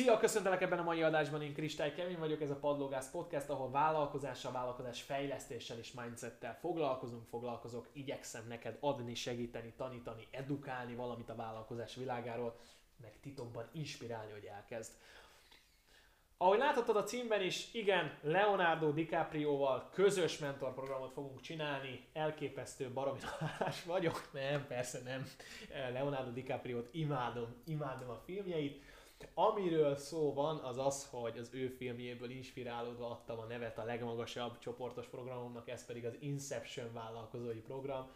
Szia, köszöntelek ebben a mai adásban, én Kristály Kevin vagyok, ez a Padlógász Podcast, ahol vállalkozással, vállalkozás fejlesztéssel és mindsettel foglalkozunk, foglalkozok, igyekszem neked adni, segíteni, tanítani, edukálni valamit a vállalkozás világáról, meg titokban inspirálni, hogy elkezd. Ahogy láthatod a címben is, igen, Leonardo DiCaprio-val közös mentorprogramot fogunk csinálni, elképesztő baromi vagyok, nem, persze nem, Leonardo DiCaprio-t imádom, imádom a filmjeit, Amiről szó van, az az, hogy az ő filmjéből inspirálódva adtam a nevet a legmagasabb csoportos programomnak, ez pedig az Inception vállalkozói program,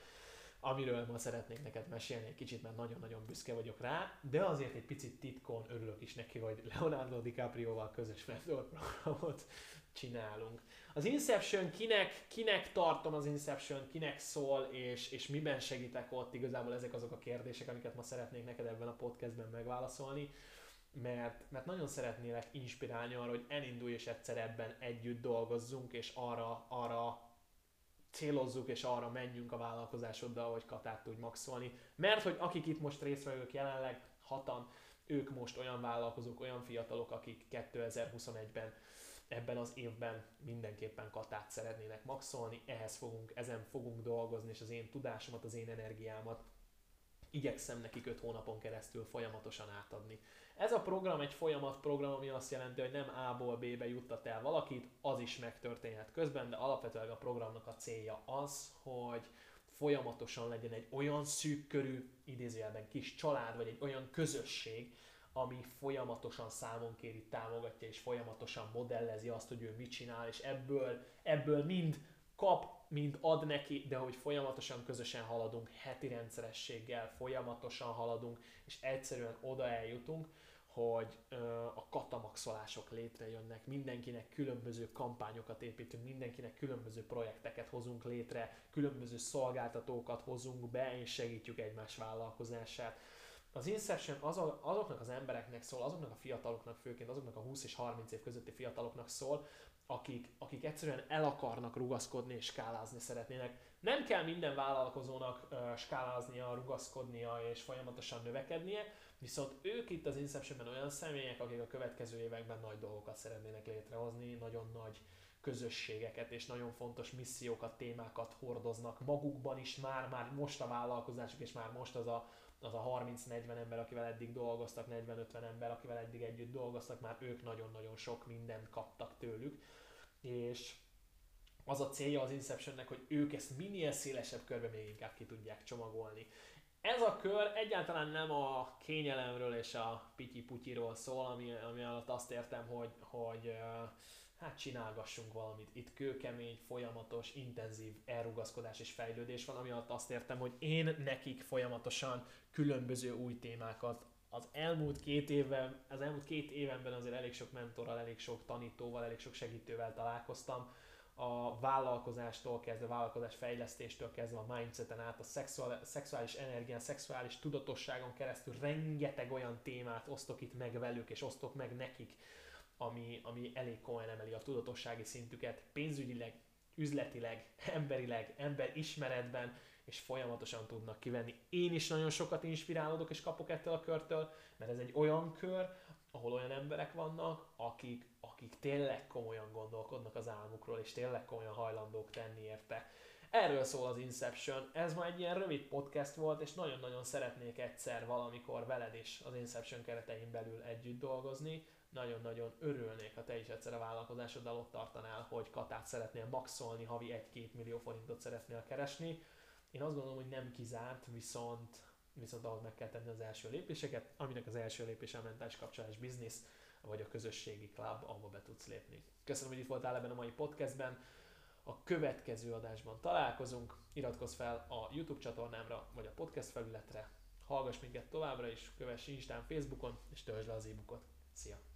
amiről ma szeretnék neked mesélni egy kicsit, mert nagyon-nagyon büszke vagyok rá, de azért egy picit titkon örülök is neki, hogy Leonardo DiCaprio-val közös mentorprogramot csinálunk. Az Inception kinek, kinek tartom az Inception, kinek szól, és, és miben segítek ott, igazából ezek azok a kérdések, amiket ma szeretnék neked ebben a podcastben megválaszolni mert, mert nagyon szeretnélek inspirálni arra, hogy elindulj és egyszer ebben együtt dolgozzunk, és arra, arra célozzuk, és arra menjünk a vállalkozásoddal, hogy katát tudj maxolni. Mert hogy akik itt most résztvevők jelenleg, hatan, ők most olyan vállalkozók, olyan fiatalok, akik 2021-ben ebben az évben mindenképpen katát szeretnének maxolni, ehhez fogunk, ezen fogunk dolgozni, és az én tudásomat, az én energiámat igyekszem nekik 5 hónapon keresztül folyamatosan átadni. Ez a program egy folyamat program, ami azt jelenti, hogy nem A-ból B-be juttat el valakit, az is megtörténhet közben, de alapvetően a programnak a célja az, hogy folyamatosan legyen egy olyan szűk körű, idézőjelben kis család, vagy egy olyan közösség, ami folyamatosan számon kéri, támogatja, és folyamatosan modellezi azt, hogy ő mit csinál, és ebből, ebből mind kap, mind ad neki, de hogy folyamatosan közösen haladunk, heti rendszerességgel, folyamatosan haladunk, és egyszerűen oda eljutunk, hogy a katamaxolások létrejönnek, mindenkinek különböző kampányokat építünk, mindenkinek különböző projekteket hozunk létre, különböző szolgáltatókat hozunk be, és segítjük egymás vállalkozását. Az Inception azoknak az embereknek szól, azoknak a fiataloknak, főként azoknak a 20 és 30 év közötti fiataloknak szól, akik, akik egyszerűen el akarnak rugaszkodni és skálázni szeretnének. Nem kell minden vállalkozónak uh, skáláznia, rugaszkodnia és folyamatosan növekednie, viszont ők itt az Inceptionben olyan személyek, akik a következő években nagy dolgokat szeretnének létrehozni, nagyon nagy közösségeket és nagyon fontos missziókat, témákat hordoznak magukban is már, már most a vállalkozásuk, és már most az a, az a 30-40 ember, akivel eddig dolgoztak, 40-50 ember, akivel eddig együtt dolgoztak, már ők nagyon-nagyon sok mindent kaptak tőlük, és az a célja az Inceptionnek, hogy ők ezt minél szélesebb körbe még inkább ki tudják csomagolni. Ez a kör egyáltalán nem a kényelemről és a pityi-putyiról szól, ami, ami alatt azt értem, hogy, hogy hát csinálgassunk valamit. Itt kőkemény, folyamatos, intenzív elrugaszkodás és fejlődés van, ami alatt azt értem, hogy én nekik folyamatosan különböző új témákat. Az elmúlt két évben, az elmúlt két évenben azért elég sok mentorral, elég sok tanítóval, elég sok segítővel találkoztam, a vállalkozástól kezdve, a vállalkozás fejlesztéstől kezdve a mindseten át, a szexuális energián, szexuális tudatosságon keresztül rengeteg olyan témát osztok itt meg velük, és osztok meg nekik, ami, ami elég komolyan emeli a tudatossági szintüket pénzügyileg, üzletileg, emberileg, ember ismeretben, és folyamatosan tudnak kivenni. Én is nagyon sokat inspirálódok és kapok ettől a körtől, mert ez egy olyan kör, ahol olyan emberek vannak, akik, akik tényleg komolyan gondolkodnak az álmukról, és tényleg komolyan hajlandók tenni érte. Erről szól az Inception. Ez ma egy ilyen rövid podcast volt, és nagyon-nagyon szeretnék egyszer valamikor veled is az Inception keretein belül együtt dolgozni. Nagyon-nagyon örülnék, ha te is egyszer a vállalkozásoddal ott tartanál, hogy katát szeretnél maxolni, havi 1-2 millió forintot szeretnél keresni. Én azt gondolom, hogy nem kizárt, viszont viszont ahhoz meg kell tenni az első lépéseket, aminek az első lépése a mentális kapcsolás biznisz, vagy a közösségi klub, ahova be tudsz lépni. Köszönöm, hogy itt voltál ebben a mai podcastben. A következő adásban találkozunk. Iratkozz fel a YouTube csatornámra, vagy a podcast felületre. Hallgass minket továbbra is, kövess Instán, Facebookon, és töltsd le az e-bookot. Szia!